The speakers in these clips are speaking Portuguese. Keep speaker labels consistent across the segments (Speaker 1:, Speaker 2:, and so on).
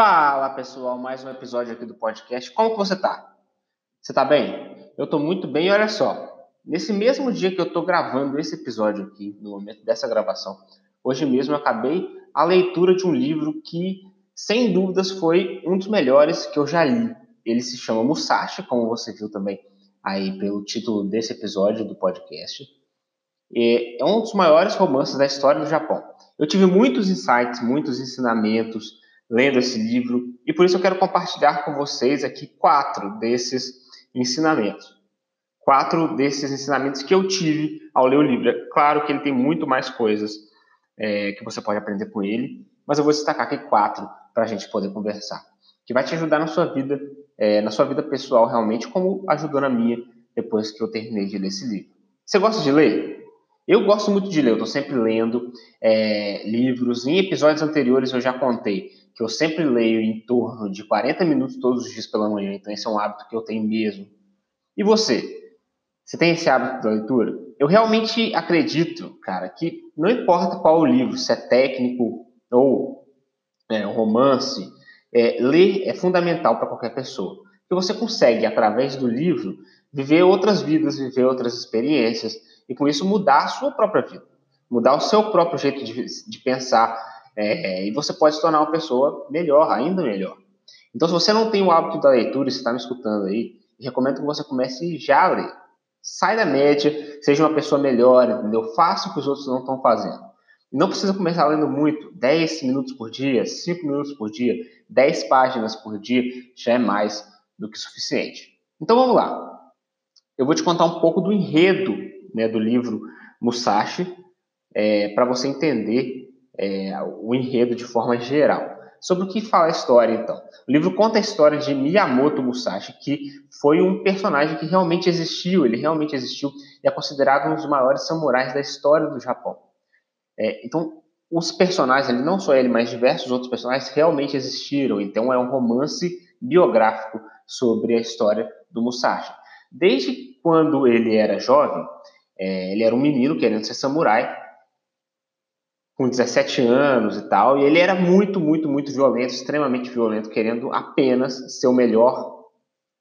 Speaker 1: Fala pessoal, mais um episódio aqui do podcast. Como que você tá? Você tá bem? Eu tô muito bem e olha só. Nesse mesmo dia que eu tô gravando esse episódio aqui, no momento dessa gravação, hoje mesmo eu acabei a leitura de um livro que, sem dúvidas, foi um dos melhores que eu já li. Ele se chama Musashi, como você viu também aí pelo título desse episódio do podcast. É um dos maiores romances da história do Japão. Eu tive muitos insights, muitos ensinamentos, lendo esse livro e por isso eu quero compartilhar com vocês aqui quatro desses ensinamentos. Quatro desses ensinamentos que eu tive ao ler o livro. É claro que ele tem muito mais coisas é, que você pode aprender com ele, mas eu vou destacar aqui quatro para a gente poder conversar, que vai te ajudar na sua vida, é, na sua vida pessoal realmente, como ajudou na minha depois que eu terminei de ler esse livro. Você gosta de ler? Eu gosto muito de ler, eu estou sempre lendo é, livros. Em episódios anteriores eu já contei que eu sempre leio em torno de 40 minutos todos os dias pela manhã, então esse é um hábito que eu tenho mesmo. E você? Você tem esse hábito da leitura? Eu realmente acredito, cara, que não importa qual o livro, se é técnico ou é, romance, é, ler é fundamental para qualquer pessoa. Porque você consegue, através do livro, viver outras vidas, viver outras experiências e com isso mudar a sua própria vida, mudar o seu próprio jeito de, de pensar, é, e você pode se tornar uma pessoa melhor, ainda melhor. Então, se você não tem o hábito da leitura, você está me escutando aí, recomendo que você comece já a ler. Sai da média, seja uma pessoa melhor, entendeu? Faça o que os outros não estão fazendo. Não precisa começar lendo muito, 10 minutos por dia, 5 minutos por dia, 10 páginas por dia, já é mais do que suficiente. Então vamos lá. Eu vou te contar um pouco do enredo né, do livro Musashi, é, para você entender é, o enredo de forma geral. Sobre o que fala a história, então? O livro conta a história de Miyamoto Musashi, que foi um personagem que realmente existiu, ele realmente existiu e é considerado um dos maiores samurais da história do Japão. É, então, os personagens, ali, não só ele, mas diversos outros personagens realmente existiram. Então, é um romance biográfico sobre a história do Musashi. Desde quando ele era jovem, é, ele era um menino querendo ser samurai, com 17 anos e tal, e ele era muito, muito, muito violento, extremamente violento, querendo apenas ser o melhor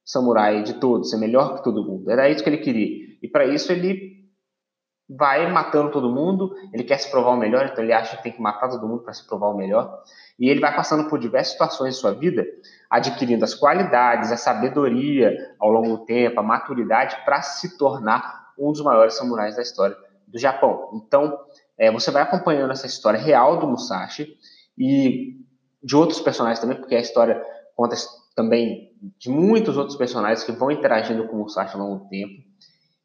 Speaker 1: samurai de todos, ser melhor que todo mundo. Era isso que ele queria. E para isso ele vai matando todo mundo, ele quer se provar o melhor, então ele acha que tem que matar todo mundo para se provar o melhor. E ele vai passando por diversas situações em sua vida, adquirindo as qualidades, a sabedoria ao longo do tempo, a maturidade para se tornar um dos maiores samurais da história do Japão. Então, é, você vai acompanhando essa história real do Musashi e de outros personagens também, porque a história conta também de muitos outros personagens que vão interagindo com o Musashi ao longo do tempo.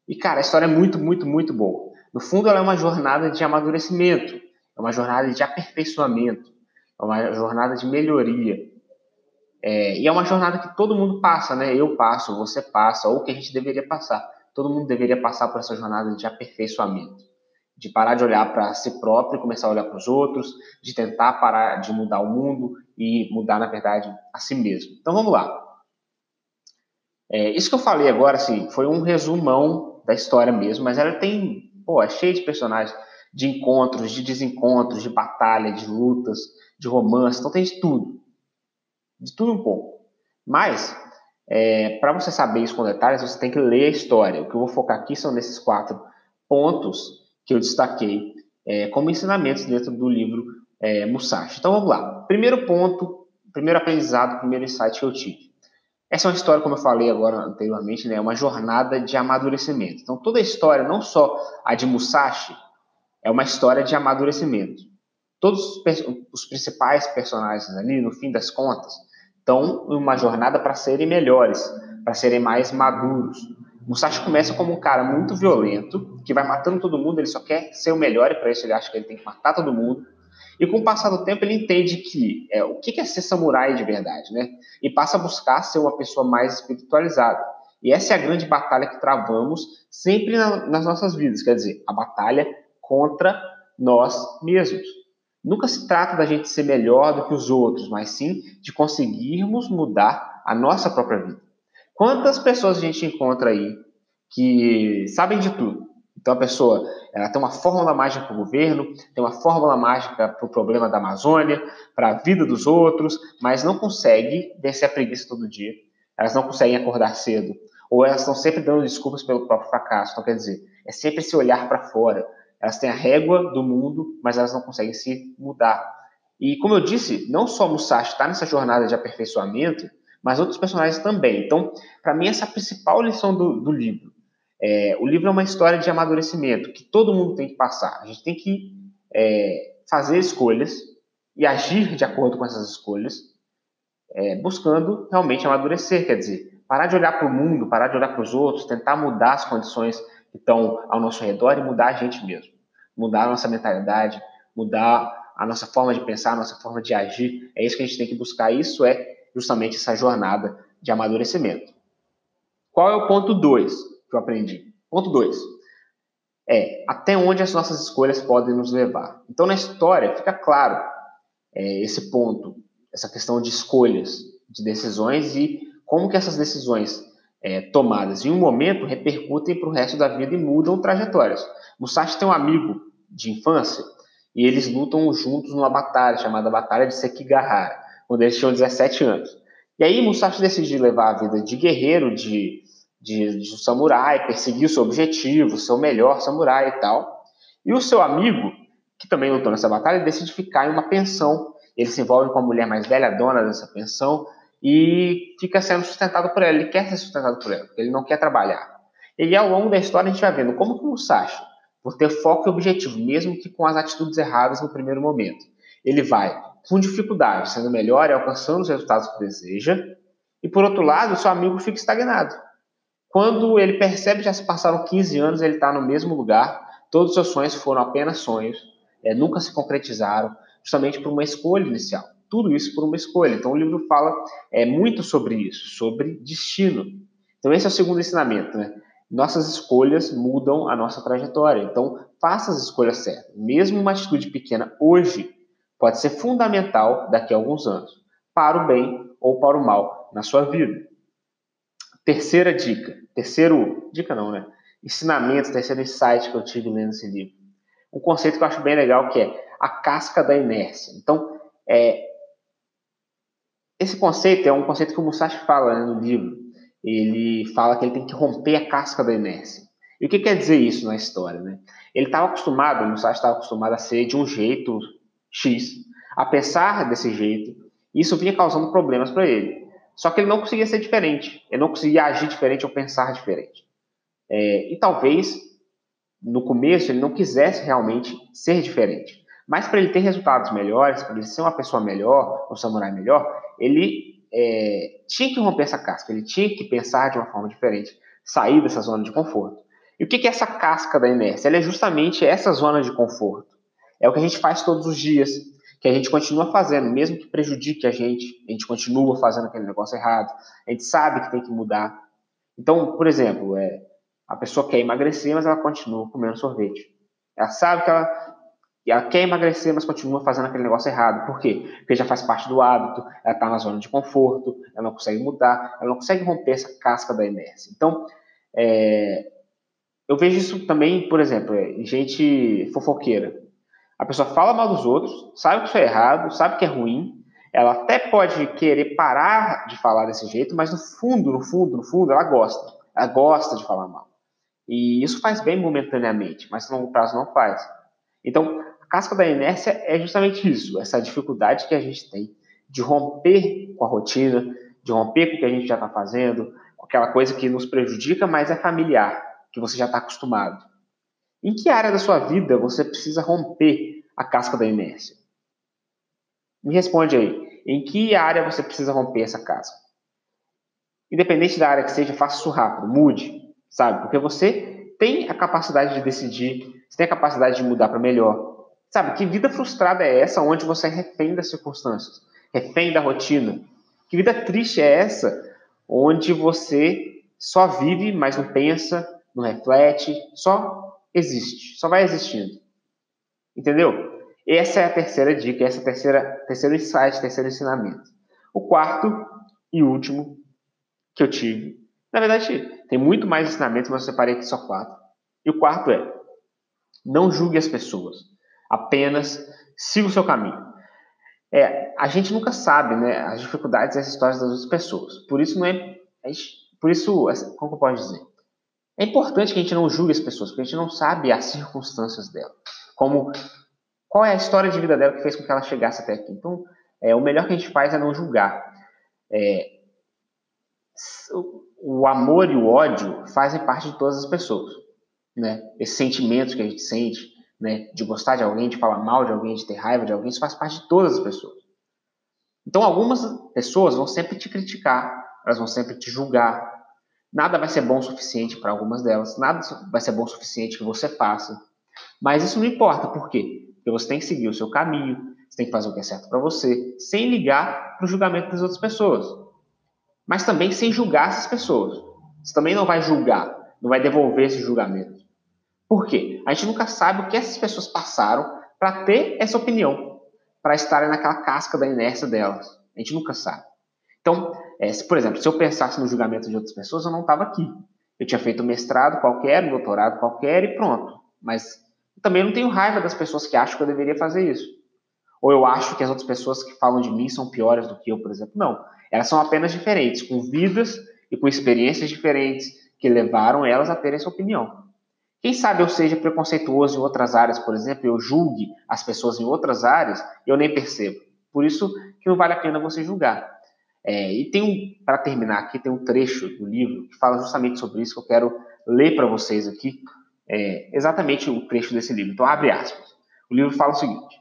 Speaker 1: E, cara, a história é muito, muito, muito boa. No fundo, ela é uma jornada de amadurecimento, é uma jornada de aperfeiçoamento, é uma jornada de melhoria. É, e é uma jornada que todo mundo passa, né? Eu passo, você passa, ou que a gente deveria passar. Todo mundo deveria passar por essa jornada de aperfeiçoamento de parar de olhar para si próprio e começar a olhar para os outros, de tentar parar de mudar o mundo e mudar, na verdade, a si mesmo. Então vamos lá. É, isso que eu falei agora, assim, foi um resumão da história mesmo, mas ela tem, pô, é cheia de personagens, de encontros, de desencontros, de batalha, de lutas, de romance, então tem de tudo. De tudo um pouco. Mas, é, para você saber isso com detalhes, você tem que ler a história. O que eu vou focar aqui são nesses quatro pontos que eu destaquei é, como ensinamentos dentro do livro é, Musashi. Então vamos lá. Primeiro ponto, primeiro aprendizado, primeiro insight que eu tive. Essa é uma história, como eu falei agora anteriormente, né, é uma jornada de amadurecimento. Então toda a história, não só a de Musashi, é uma história de amadurecimento. Todos os, os principais personagens ali, no fim das contas, estão em uma jornada para serem melhores, para serem mais maduros, Musashi começa como um cara muito violento, que vai matando todo mundo, ele só quer ser o melhor e para isso ele acha que ele tem que matar todo mundo. E com o passar do tempo ele entende que é, o que é ser samurai de verdade, né? E passa a buscar ser uma pessoa mais espiritualizada. E essa é a grande batalha que travamos sempre na, nas nossas vidas, quer dizer, a batalha contra nós mesmos. Nunca se trata da gente ser melhor do que os outros, mas sim de conseguirmos mudar a nossa própria vida. Quantas pessoas a gente encontra aí que sabem de tudo, Então a pessoa ela tem uma fórmula mágica para o governo, tem uma fórmula mágica para o problema da Amazônia, para a vida dos outros, mas não consegue vencer a preguiça todo dia. Elas não conseguem acordar cedo, ou elas estão sempre dando desculpas pelo próprio fracasso. Então quer dizer, é sempre esse olhar para fora. Elas têm a régua do mundo, mas elas não conseguem se mudar. E como eu disse, não só Musashi está nessa jornada de aperfeiçoamento, mas outros personagens também. Então, para mim, essa é a principal lição do, do livro. É, o livro é uma história de amadurecimento que todo mundo tem que passar. A gente tem que é, fazer escolhas e agir de acordo com essas escolhas, é, buscando realmente amadurecer. Quer dizer, parar de olhar para o mundo, parar de olhar para os outros, tentar mudar as condições que estão ao nosso redor e mudar a gente mesmo. Mudar a nossa mentalidade, mudar a nossa forma de pensar, a nossa forma de agir. É isso que a gente tem que buscar. Isso é justamente essa jornada de amadurecimento. Qual é o ponto 2 que eu aprendi? Ponto 2 é até onde as nossas escolhas podem nos levar. Então, na história, fica claro é, esse ponto, essa questão de escolhas, de decisões e como que essas decisões é, tomadas em um momento repercutem para o resto da vida e mudam trajetórias. Musashi tem um amigo de infância e eles lutam juntos numa batalha chamada Batalha de Sekigahara, quando eles tinham 17 anos. E aí Musashi decide levar a vida de guerreiro, de, de, de samurai, perseguir o seu objetivo, seu melhor samurai e tal. E o seu amigo, que também lutou nessa batalha, decide ficar em uma pensão. Ele se envolve com a mulher mais velha, dona dessa pensão, e fica sendo sustentado por ela. Ele quer ser sustentado por ela, porque ele não quer trabalhar. E ao longo da história a gente vai vendo como que o Musashi por ter foco e objetivo, mesmo que com as atitudes erradas no primeiro momento. Ele vai com dificuldade, sendo melhor e alcançando os resultados que deseja, e por outro lado, seu amigo fica estagnado. Quando ele percebe que já se passaram 15 anos, ele está no mesmo lugar, todos os seus sonhos foram apenas sonhos, é, nunca se concretizaram, justamente por uma escolha inicial. Tudo isso por uma escolha. Então o livro fala é, muito sobre isso, sobre destino. Então esse é o segundo ensinamento, né? nossas escolhas mudam a nossa trajetória. Então, faça as escolhas certas. Mesmo uma atitude pequena hoje pode ser fundamental daqui a alguns anos, para o bem ou para o mal na sua vida. Terceira dica, terceiro, dica não, né? Ensinamento, terceiro insight que eu tive lendo esse livro. Um conceito que eu acho bem legal que é a casca da inércia. Então, é, esse conceito é um conceito que o Musashi fala né, no livro, ele fala que ele tem que romper a casca da inércia. E o que quer dizer isso na história? Né? Ele estava acostumado, o Musashi estava acostumado a ser de um jeito X, a pensar desse jeito, isso vinha causando problemas para ele. Só que ele não conseguia ser diferente, ele não conseguia agir diferente ou pensar diferente. É, e talvez, no começo, ele não quisesse realmente ser diferente. Mas para ele ter resultados melhores, para ele ser uma pessoa melhor, um samurai melhor, ele é, tinha que romper essa casca, ele tinha que pensar de uma forma diferente, sair dessa zona de conforto. E o que é essa casca da inércia? Ela é justamente essa zona de conforto. É o que a gente faz todos os dias, que a gente continua fazendo, mesmo que prejudique a gente, a gente continua fazendo aquele negócio errado, a gente sabe que tem que mudar. Então, por exemplo, é, a pessoa quer emagrecer, mas ela continua comendo sorvete. Ela sabe que ela ela quer emagrecer, mas continua fazendo aquele negócio errado. Por quê? Porque já faz parte do hábito, ela está na zona de conforto, ela não consegue mudar, ela não consegue romper essa casca da inércia. Então, é, eu vejo isso também, por exemplo, em gente fofoqueira. A pessoa fala mal dos outros, sabe que isso é errado, sabe que é ruim, ela até pode querer parar de falar desse jeito, mas no fundo, no fundo, no fundo, ela gosta. Ela gosta de falar mal. E isso faz bem momentaneamente, mas no longo prazo não faz. Então, casca da inércia é justamente isso, essa dificuldade que a gente tem de romper com a rotina, de romper com o que a gente já está fazendo, com aquela coisa que nos prejudica, mas é familiar, que você já está acostumado. Em que área da sua vida você precisa romper a casca da inércia? Me responde aí. Em que área você precisa romper essa casca? Independente da área que seja, faça isso rápido, mude, sabe? Porque você tem a capacidade de decidir, você tem a capacidade de mudar para melhor, Sabe, que vida frustrada é essa onde você é refém das circunstâncias, refém da rotina? Que vida triste é essa onde você só vive, mas não pensa, não reflete, só existe, só vai existindo? Entendeu? Essa é a terceira dica, essa é a terceira, terceiro insight, terceiro ensinamento. O quarto e último que eu tive, na verdade, tem muito mais ensinamentos, mas eu separei aqui só quatro. E o quarto é: não julgue as pessoas, apenas siga o seu caminho. É, a gente nunca sabe, né, as dificuldades e as histórias das outras pessoas. Por isso não é, por isso, como eu posso dizer? É importante que a gente não julgue as pessoas, porque a gente não sabe as circunstâncias dela. Como qual é a história de vida dela que fez com que ela chegasse até aqui. Então, é, o melhor que a gente faz é não julgar. É, o amor e o ódio fazem parte de todas as pessoas, né? Esses sentimentos que a gente sente, né, de gostar de alguém, de falar mal de alguém, de ter raiva de alguém, isso faz parte de todas as pessoas. Então, algumas pessoas vão sempre te criticar, elas vão sempre te julgar. Nada vai ser bom o suficiente para algumas delas, nada vai ser bom o suficiente que você faça. Mas isso não importa, por quê? Porque você tem que seguir o seu caminho, você tem que fazer o que é certo para você, sem ligar para o julgamento das outras pessoas. Mas também sem julgar essas pessoas. Você também não vai julgar, não vai devolver esse julgamento. Por quê? A gente nunca sabe o que essas pessoas passaram para ter essa opinião, para estarem naquela casca da inércia delas. A gente nunca sabe. Então, é, se, por exemplo, se eu pensasse no julgamento de outras pessoas, eu não estava aqui. Eu tinha feito mestrado qualquer, doutorado qualquer e pronto. Mas também não tenho raiva das pessoas que acham que eu deveria fazer isso. Ou eu acho que as outras pessoas que falam de mim são piores do que eu, por exemplo. Não. Elas são apenas diferentes, com vidas e com experiências diferentes que levaram elas a terem essa opinião. Quem sabe eu seja preconceituoso em outras áreas, por exemplo, eu julgue as pessoas em outras áreas, eu nem percebo. Por isso que não vale a pena você julgar. É, e tem um, para terminar aqui, tem um trecho do livro que fala justamente sobre isso que eu quero ler para vocês aqui, é, exatamente o trecho desse livro. Então, abre aspas. O livro fala o seguinte: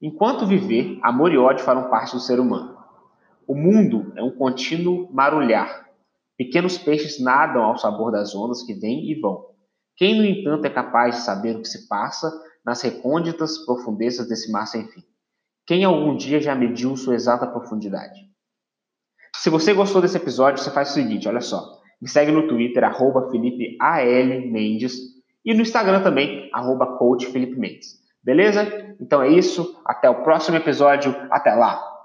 Speaker 1: Enquanto viver, amor e ódio farão parte do ser humano. O mundo é um contínuo marulhar. Pequenos peixes nadam ao sabor das ondas que vêm e vão. Quem, no entanto, é capaz de saber o que se passa nas recônditas profundezas desse mar sem fim? Quem algum dia já mediu sua exata profundidade? Se você gostou desse episódio, você faz o seguinte, olha só. Me segue no Twitter, arroba Felipe A.L. Mendes, e no Instagram também, arroba Coach Felipe Mendes. Beleza? Então é isso. Até o próximo episódio. Até lá!